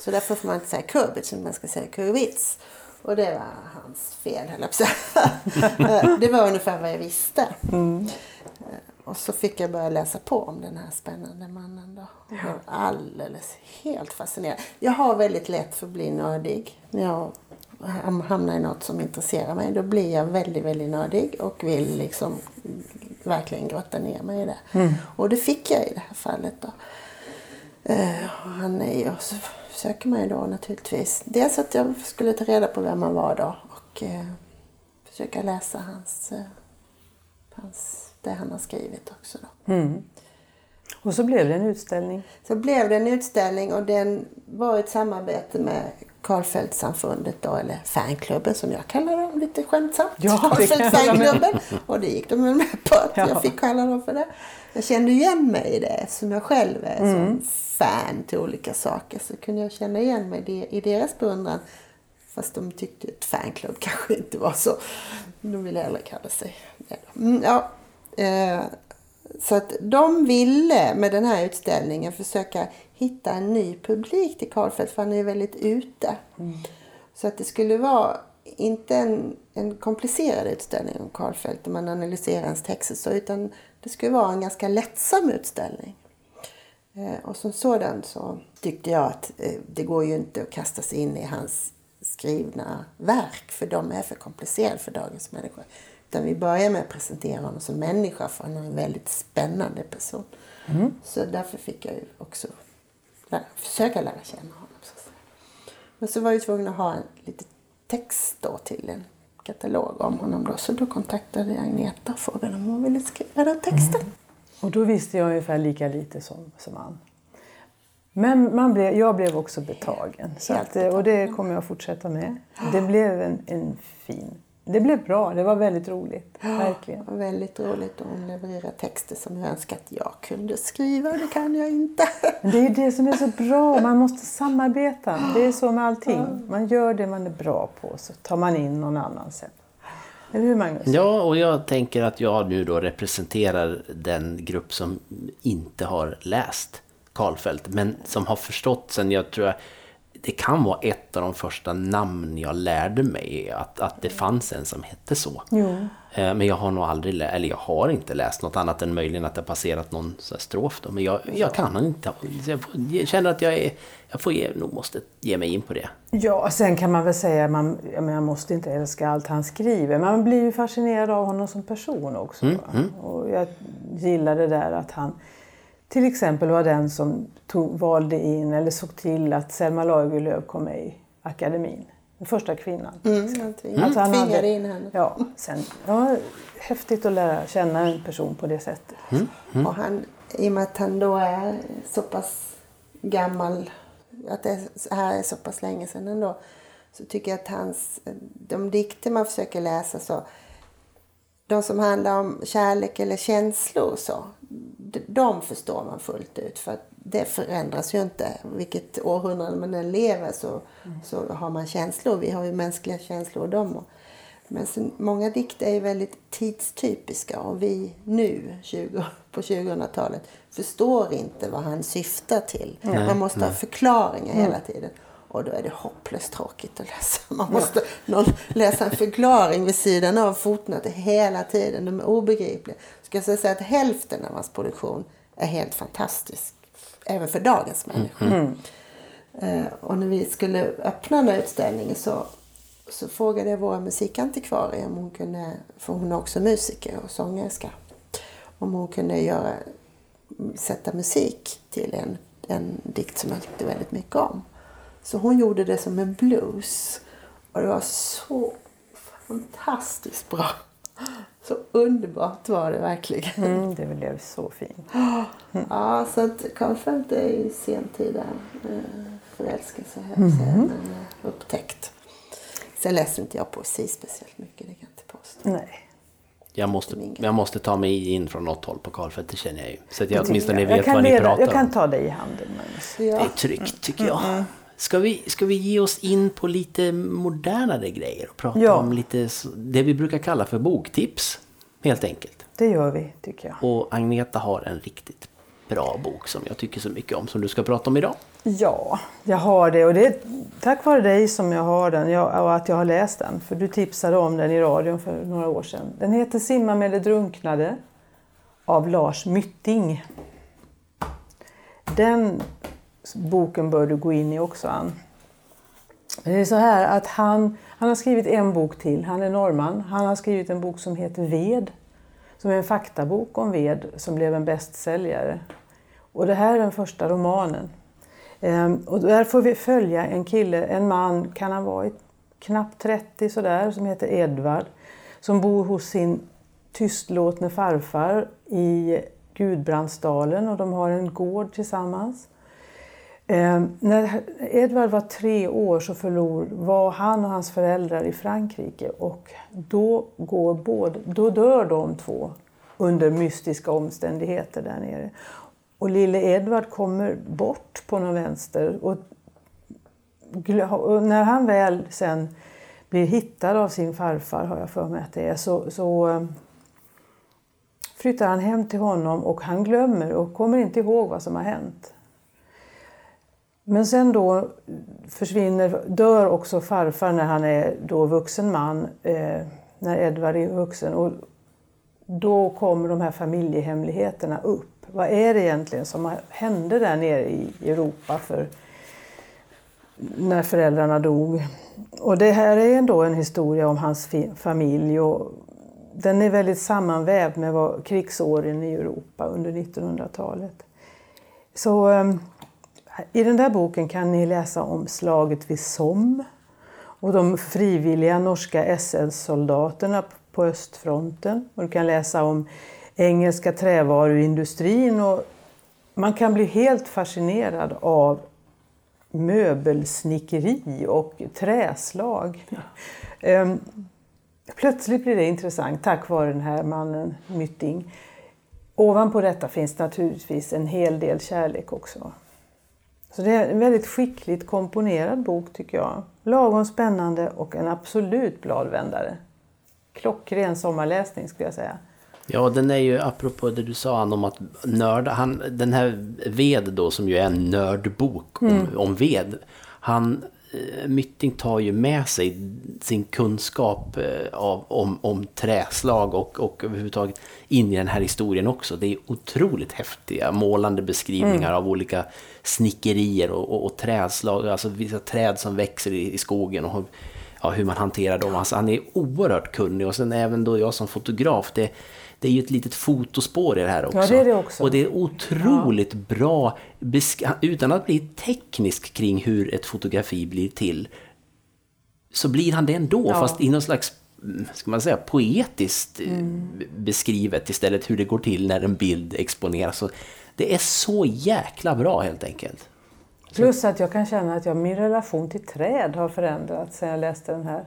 Så därför får man inte säga kurbits utan man ska säga kurbits. Och det var hans fel, höll jag på att säga. Det var ungefär vad jag visste. Mm. Och så fick jag börja läsa på om den här spännande mannen. Då. Jag blev alldeles helt fascinerad. Jag har väldigt lätt för att bli nördig. När jag ham- hamnar i något som intresserar mig då blir jag väldigt, väldigt nördig och vill liksom verkligen grotta ner mig i det. Och det fick jag i det här fallet. Då. Eh, och han är ju, så söker man ju då naturligtvis. Dels att jag skulle ta reda på vem han var då och eh, försöka läsa hans, eh, hans, det han har skrivit också. Då. Och så blev det en utställning. Så blev det en utställning och den var ett samarbete med Karlfeldtsamfundet då, eller fanklubben som jag kallar dem lite skämtsamt. Ja. Karlfeldt-fanklubben. Och det gick de väl med på att Ja. jag fick kalla dem för det. Jag kände igen mig i det som jag själv är Mm. som fan till olika saker. Så kunde jag känna igen mig i- deras beundran. Fast de tyckte att fanklubb kanske inte var så. De ville hellre kalla sig det. Mm, ja. Eh, så att de ville med den här utställningen försöka hitta en ny publik till Karlfeldt för han är väldigt ute. Så att det skulle vara inte en, en komplicerad utställning om Karlfeldt om man analyserar hans texter så utan det skulle vara en ganska lättsam utställning. Eh, och som sådan så tyckte jag att eh, det går ju inte att kasta sig in i hans skrivna verk för de är för komplicerade för dagens människor. Utan vi börjar med att presentera honom som människa för han är en väldigt spännande person. Mm. Så därför fick jag ju också lära, försöka lära känna honom. Så. Men så var jag tvungen att ha en lite text då till en katalog om honom då. Så då kontaktade jag Agneta och frågade om hon ville skriva den texten. Mm. Och då visste jag ungefär lika lite som, som han. Men man blev, jag blev också betagen. Så att, och det kommer jag att fortsätta med. Det blev en, en fin det blev bra. Det var väldigt roligt. Ja, verkligen. Väldigt roligt. Och hon levererar texter som jag önskar att jag kunde skriva. Det kan jag inte. Men det är det som är så bra. Man måste samarbeta. Det är så med allting. Man gör det man är bra på så tar man in någon annan sen. Eller hur Magnus? Ja, och jag tänker att jag nu då representerar den grupp som inte har läst Karlfeldt men som har förstått sen jag tror jag det kan vara ett av de första namn jag lärde mig, att, att det fanns en som hette så. Jo. Eh, men jag har nog aldrig, eller jag har inte läst något annat än möjligen att det har passerat någon strof då. Men jag, jag kan inte, jag känner att jag, är, jag får ge, nog måste ge mig in på det. Ja, sen kan man väl säga, man, jag menar, måste inte älska allt han skriver. Man blir ju fascinerad av honom som person också. Mm, mm. Och jag gillar det där att han till exempel var den som tog, valde in eller såg till att Selma Lagerlöf kom med i akademin. Den första kvinnan. Mm, mm. Alltså han tvingade in henne. Ja, sen, ja, häftigt att lära känna en person på det sättet. Mm, mm. Och han, I och med att han då är så pass gammal, att det här är så pass länge sedan ändå, så tycker jag att hans, de dikter man försöker läsa så de som handlar om kärlek eller känslor så, de förstår man fullt ut. För det förändras ju inte. Vilket århundrade man än lever så, mm. så har man känslor. Vi har ju mänskliga känslor och de. Men sen, många dikter är väldigt tidstypiska och vi nu, 20, på 2000-talet, förstår inte vad han syftar till. Mm. Man måste ha förklaringar mm. hela tiden. Och då är det hopplöst tråkigt att läsa. Man måste någon läsa en förklaring vid sidan av fotnoter hela tiden. De är obegripliga. Ska jag säga att hälften av hans produktion är helt fantastisk. Även för dagens människor. Mm. Uh, och när vi skulle öppna den här utställningen så, så frågade jag våra musikantikvarie om hon kunde, för hon är också musiker och sångerska, om hon kunde göra, sätta musik till en, en dikt som jag tyckte väldigt mycket om. Så hon gjorde det som en blues. Och det var så fantastiskt bra. Så underbart var det verkligen. Mm, det blev så fint. Mm. Ja, så att Karlfeldt är ju sentida eh, förälskelse mm. upptäckt. Sen läser inte jag poesi speciellt mycket, det kan jag inte påstå. Nej. Jag måste, jag måste ta mig in från något håll på Karlfeldt, det känner jag ju. Så att jag åtminstone vet vad ni pratar om. Jag kan ta dig i handen. Ja. Det är tryggt tycker jag. Mm. Ska vi, ska vi ge oss in på lite modernare grejer och prata ja. om lite det vi brukar kalla för boktips? Helt enkelt. Det gör vi, tycker jag. Och Agneta har en riktigt bra bok som jag tycker så mycket om som du ska prata om idag. Ja, jag har det och det är tack vare dig som jag har den och att jag har läst den. För du tipsade om den i radion för några år sedan. Den heter Simma med det drunknade av Lars Mytting. Den boken bör du gå in i också Ann. Det är så här att han, han har skrivit en bok till, han är norrman. Han har skrivit en bok som heter Ved, som är en faktabok om ved som blev en bästsäljare. Och det här är den första romanen. Ehm, och där får vi följa en kille, en man, kan han vara knappt 30 sådär, som heter Edvard, som bor hos sin tystlåtne farfar i Gudbrandsdalen och de har en gård tillsammans. Eh, när Edvard var tre år så förlor, var han och hans föräldrar i Frankrike och då, går både, då dör de två under mystiska omständigheter där nere. Och lille Edvard kommer bort på någon vänster och, och när han väl sen blir hittad av sin farfar, har jag för mig att det är, så, så eh, flyttar han hem till honom och han glömmer och kommer inte ihåg vad som har hänt. Men sen då försvinner, dör också farfar när han är då vuxen man, eh, när Edvard är vuxen. Och då kommer de här familjehemligheterna upp. Vad är det egentligen som hände där nere i Europa för när föräldrarna dog? Och det här är ändå en historia om hans familj och den är väldigt sammanvävd med vad krigsåren i Europa under 1900-talet. Så Eh, i den där boken kan ni läsa om slaget vid Somme och de frivilliga norska SS-soldaterna på östfronten. Och du kan läsa om engelska trävaruindustrin och man kan bli helt fascinerad av möbelsnickeri och träslag. Ja. Um, plötsligt blir det intressant tack vare den här mannen Mytting. Ovanpå detta finns naturligtvis en hel del kärlek också. Så det är en väldigt skickligt komponerad bok tycker jag. Lagom spännande och en absolut bladvändare. Klockren sommarläsning skulle jag säga. Ja, den är ju apropå det du sa om att nörda. Han, den här Ved då som ju är en nördbok om, mm. om ved. Han, Mytting tar ju med sig sin kunskap eh, av, om, om träslag och, och överhuvudtaget in i den här historien också. Det är otroligt häftiga målande beskrivningar mm. av olika snickerier och, och, och träslag, alltså vissa träd som växer i, i skogen och ja, hur man hanterar dem. Alltså, han är oerhört kunnig och sen även då jag som fotograf, det, det är ju ett litet fotospår i det här också. Ja, det är det också. Och det är otroligt ja. bra, utan att bli teknisk kring hur ett fotografi blir till, så blir han det ändå, ja. fast i någon slags ska man säga, poetiskt mm. beskrivet istället hur det går till när en bild exponeras. Så det är så jäkla bra helt enkelt. Plus att jag kan känna att jag, min relation till träd har förändrats sedan jag läste den här.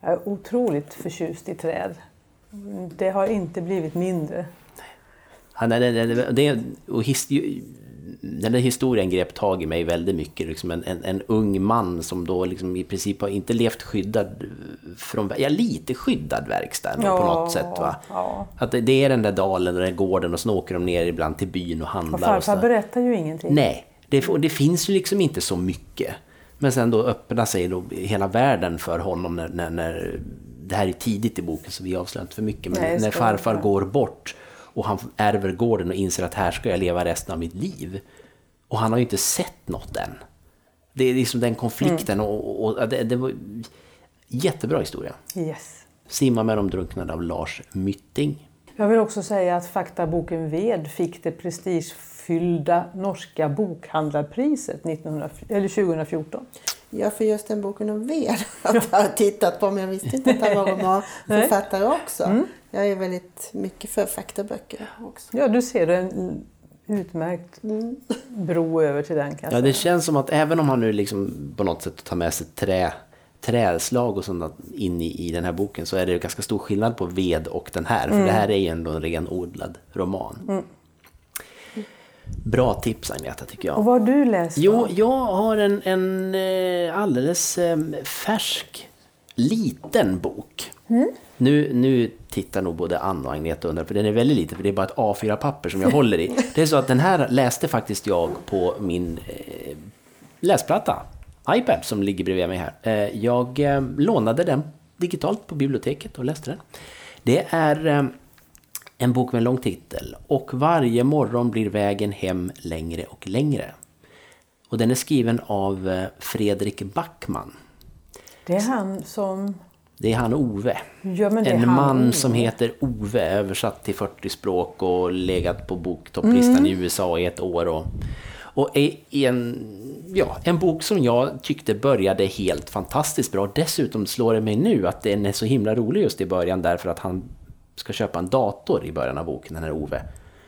Jag är otroligt förtjust i träd. Det har inte blivit mindre. Ja, det, det, det, och his, den där historien grep tag i mig väldigt mycket. Liksom en, en, en ung man som då liksom i princip har inte levt skyddad från, ja lite skyddad verkstad ja, på något sätt. Va? Ja. Att det, det, är den där dalen och den där gården och så åker de ner ibland till byn och handlar. Och farfar och berättar ju ingenting. Nej, det, det finns ju liksom inte så mycket. Men sen då öppnar sig då hela världen för honom när, när, när det här är tidigt i boken så vi avslöjar inte för mycket, men Nej, när farfar går bort och han ärver gården och inser att här ska jag leva resten av mitt liv. Och han har ju inte sett något än. Det är liksom den konflikten mm. och, och, och det, det, var jättebra historia. Yes. Simma med de drunknade av Lars Mytting. Jag vill också säga att faktaboken Ved fick det prestigefyllda norska bokhandlarpriset 1900, eller 2014. Ja, för just den boken om ved har jag tittat på, men jag visste inte att han var romanförfattare också. Mm. Jag är väldigt mycket för faktaböcker också. Ja, du ser en utmärkt mm. bro över till den kassan. Ja, det känns som att även om han nu liksom på något sätt tar med sig trä, träslag och sånt in i, i den här boken så är det ganska stor skillnad på ved och den här. För mm. det här är ju ändå en renodlad roman. Bra tips Agneta tycker jag. Och vad har du läst då? Jo, jag har en, en eh, alldeles eh, färsk liten bok. Mm. Nu, nu tittar nog både Ann och Agneta under, för den är väldigt liten, för det är bara ett A4-papper som jag håller i. Det är så att den här läste faktiskt jag på min eh, läsplatta, iPad, som ligger bredvid mig här. Eh, jag eh, lånade den digitalt på biblioteket och läste den. Det är eh, en bok med lång titel. Och varje morgon blir vägen hem längre och längre. Och den är skriven av eh, Fredrik Backman. Det är han som... Det är han Ove. Ja, en man Ove. som heter Ove, översatt till 40 språk och legat på boktopplistan mm. i USA i ett år. Och, och en, ja, en bok som jag tyckte började helt fantastiskt bra. Dessutom slår det mig nu att den är så himla rolig just i början därför att han ska köpa en dator i början av boken, den här Ove.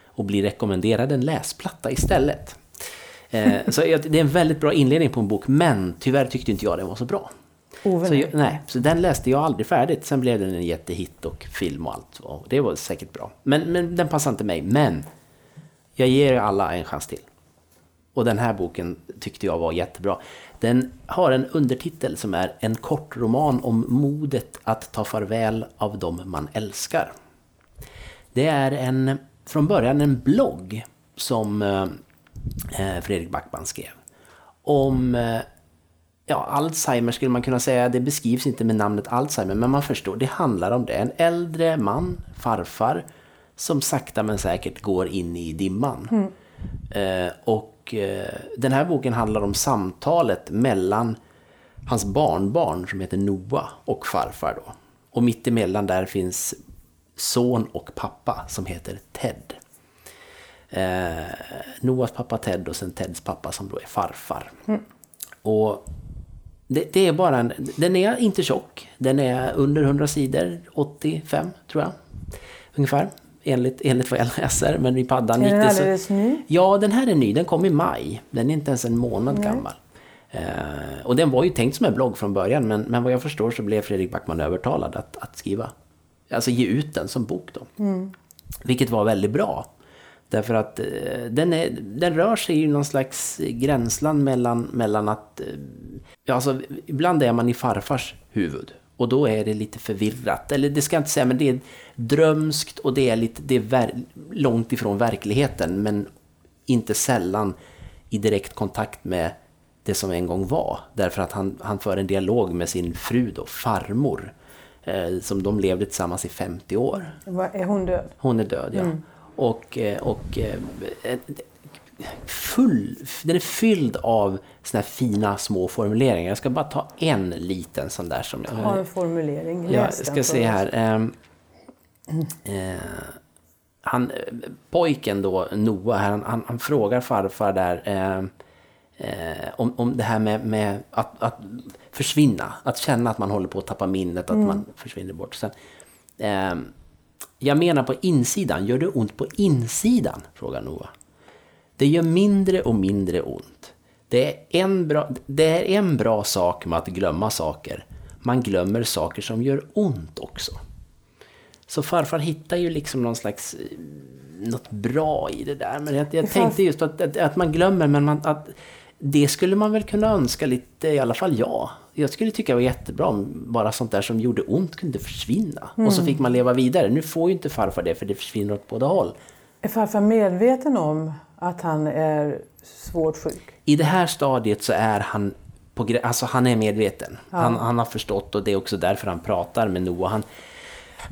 Och blir rekommenderad en läsplatta istället. Eh, så det är en väldigt bra inledning på en bok, men tyvärr tyckte inte jag den var så bra. Ove, så, jag, nej, så den läste jag aldrig färdigt. Sen blev den en jättehit och film och allt. Och det var säkert bra. Men, men den passar inte mig. Men jag ger alla en chans till. Och den här boken tyckte jag var jättebra. Den har en undertitel som är En kort roman om modet att ta farväl av dem man älskar. Det är en, från början en blogg som eh, eh, Fredrik Backman skrev. Om eh, ja, Alzheimer skulle man kunna säga. Det beskrivs inte med namnet Alzheimer, men man förstår. Det handlar om det. En äldre man, farfar, som sakta men säkert går in i dimman. Eh, och eh, den här boken handlar om samtalet mellan hans barnbarn som heter Noah och farfar då. Och mittemellan där finns son och pappa som heter Ted. Eh, Noahs pappa Ted och sen Teds pappa som då är farfar. Och det, det är bara en, den är inte tjock. Den är under 100 sidor, 85 tror jag. Ungefär. Enligt, enligt vad jag läser. Men i paddan Är gick den det så... alldeles ny? Ja, den här är ny. Den kom i maj. Den är inte ens en månad gammal. Eh, och den var ju tänkt som en blogg från början, men, men vad jag förstår så blev Fredrik Backman övertalad att, att skriva. Alltså ge ut den som bok då. Vilket var väldigt bra. Därför att eh, den, är, den rör sig i någon slags gränsland mellan, mellan att... Eh, ja, alltså, ibland är man i farfars huvud. Och då är det lite förvirrat. Eller det ska jag inte säga, men det är drömskt och det är, lite, det är långt ifrån verkligheten. Men inte sällan i direkt kontakt med det som en gång var. Därför att han, han för en dialog med sin fru då, farmor. Eh, som de levde tillsammans i 50 år. Är hon död? Hon är död, ja. Och, eh, och eh, eh, full, den är fylld av såna här fina små formuleringar. Jag ska bara ta en liten sån där som jag... Har en formulering. Jag Läs den ska se här. ehm, eh, han, pojken då, Noah, han, han, han frågar farfar där ehm, eh, om, om det här med, med att, att försvinna. Att känna att man håller på att tappa minnet, att man försvinner bort. Sen, ehm, jag menar på insidan, gör det ont på insidan? Frågar Noah. Det gör mindre och mindre ont. Det är, en bra, det är en bra sak med att glömma saker. Man glömmer saker som gör ont också. Så farfar hittar ju liksom någon slags eh, något bra i det där. Men jag, jag tänkte just att, att, att man glömmer, men man, att det skulle man väl kunna önska lite, i alla fall jag. Jag skulle tycka det var jättebra om bara sånt där som gjorde ont kunde försvinna. Och så fick man leva vidare. Nu får ju inte farfar det, för det försvinner åt båda håll. Är farfar medveten om att han är svårt sjuk? I det här stadiet så är han på alltså han är medveten. Han, han har förstått och det är också därför han pratar med Noah. Han,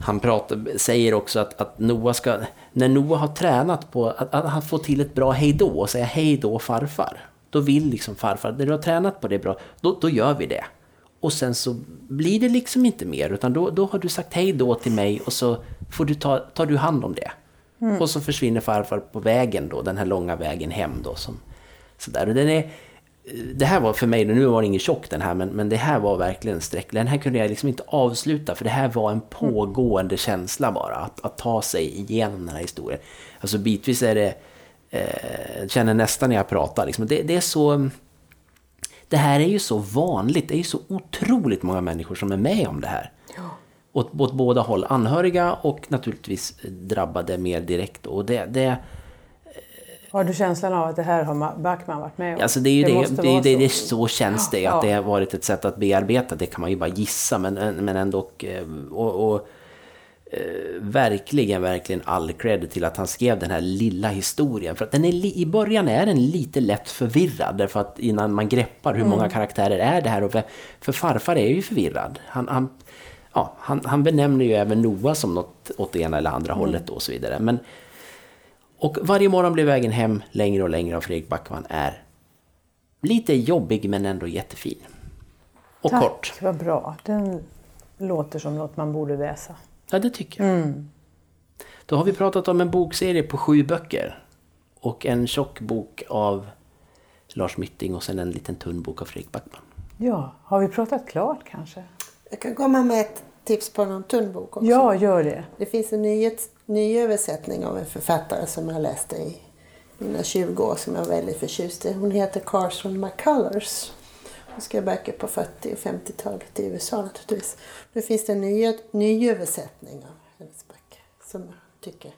han pratar, säger också att, att Noah ska, när Noah har tränat på att, att han får till ett bra hejdå och säga hej då farfar. Då vill liksom farfar, när du har tränat på det bra, då, då gör vi det. Och sen så blir det liksom inte mer utan då, då har du sagt hej då till mig och så får du ta, tar du hand om det. Och så försvinner farfar på vägen då, den här långa vägen hem då. Som, sådär. Och den är, det här var för mig, nu var det ingen tjock den här, men, men det här var verkligen sträcklig. Den här kunde jag liksom inte avsluta, för det här var en pågående känsla bara, att, att ta sig igenom den här historien. Alltså bitvis är det, eh, känner nästan när jag pratar, liksom, det, det är så... Det här är ju så vanligt, det är ju så otroligt många människor som är med om det här. Åt, åt båda håll, anhöriga och naturligtvis drabbade mer direkt. Och det, det, Har du känslan av att det här har Ma- Backman varit med om? Alltså det är ju det, det, vara det, det, så. känns det, Ja. att det har varit ett sätt att bearbeta, det kan man ju bara gissa, men, men ändå eh, och, och eh, verkligen, verkligen all cred till att han skrev den här lilla historien. För att den är, i början är den lite lätt förvirrad, därför att innan man greppar hur många karaktärer är det här, och vem, för farfar är ju förvirrad. Han, han, ja, han, han benämner ju även Noah som något åt det ena eller andra hållet då och så vidare. Men, och varje morgon blir vägen hem längre och längre av Fredrik Backman är lite jobbig men ändå jättefin. Och Tack, kort. vad bra. Den låter som något man borde läsa. Ja, det tycker jag. Då har vi pratat om en bokserie på sju böcker. Och en tjock bok av Lars Mytting och sen en liten tunn bok av Fredrik Backman. Ja, har vi pratat klart kanske? Jag kan komma med ett tips på någon tunn bok också. Ja, gör det. Det finns en nyhets, nyöversättning av en författare som jag läste i mina 20 år som jag är väldigt förtjust i. Hon heter Carson McCullers. Hon skrev böcker på 40 och 50-talet i USA naturligtvis. Nu finns det en ny, nyöversättning av hennes böcker som jag tycker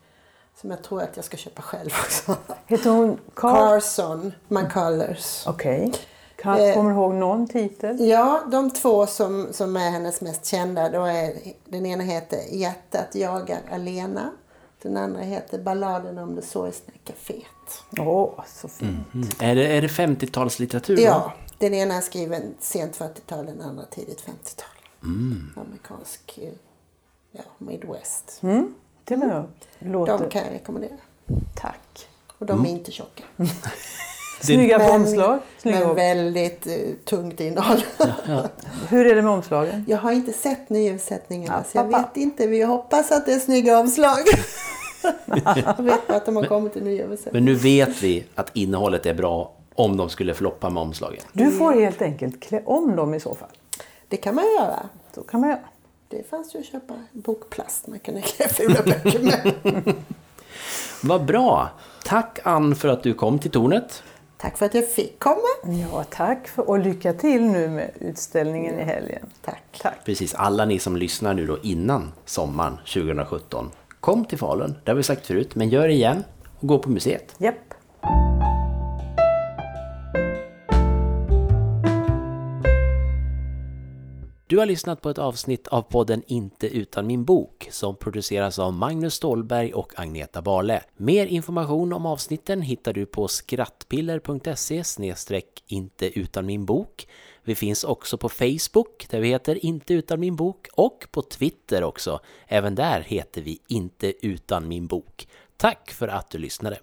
som jag tror att jag ska köpa själv också. Heter hon Carl? Carson McCullers. Okej. Kan, Eh, kommer du ihåg någon titel? Ja, de två som, som är hennes mest kända, då är, den ena heter Hjärtat jagar alena. Den andra heter Balladen om det sorgsna caféet. Åh, så fint. Mm. Är det, är det 50-talslitteratur? då? Ja, den ena är skriven sent 40-tal, den andra tidigt 50-tal. Mm. Amerikansk, eh, ja, Midwest. Det var, låter... De kan jag rekommendera. Tack. Och de är inte tjocka. Snygga på Men- omslag. Snygga Men väldigt eh, tungt innehåll. Hur är det med omslagen? Jag har inte sett nyöversättningarna Ja, så jag vet inte. Vi hoppas att det är snygga omslag. jag vet bara att de har kommit i nyöversättning. Men nu vet vi att innehållet är bra om de skulle floppa med omslagen. Du får helt enkelt klä om dem i så fall. Det kan man göra. Så kan man göra. Det fanns ju att köpa bokplast man kunde klä fula böcker med. Vad bra! Tack Ann för att du kom till tornet. Tack för att jag fick komma. Ja, tack. För, och lycka till nu med utställningen i helgen. Tack. Tack. Precis, alla ni som lyssnar nu då innan sommaren 2017. Kom till Falun, det har vi sagt förut, men gör det igen och gå på museet. Japp. Du har lyssnat på ett avsnitt av podden Inte utan min bok som produceras av Magnus Stålberg och Agneta Barle. Mer information om avsnitten hittar du på skrattpiller.se inte utan min bok. Vi finns också på Facebook där vi heter Inte utan min bok och på Twitter också. Även där heter vi Inte utan min bok. Tack för att du lyssnade!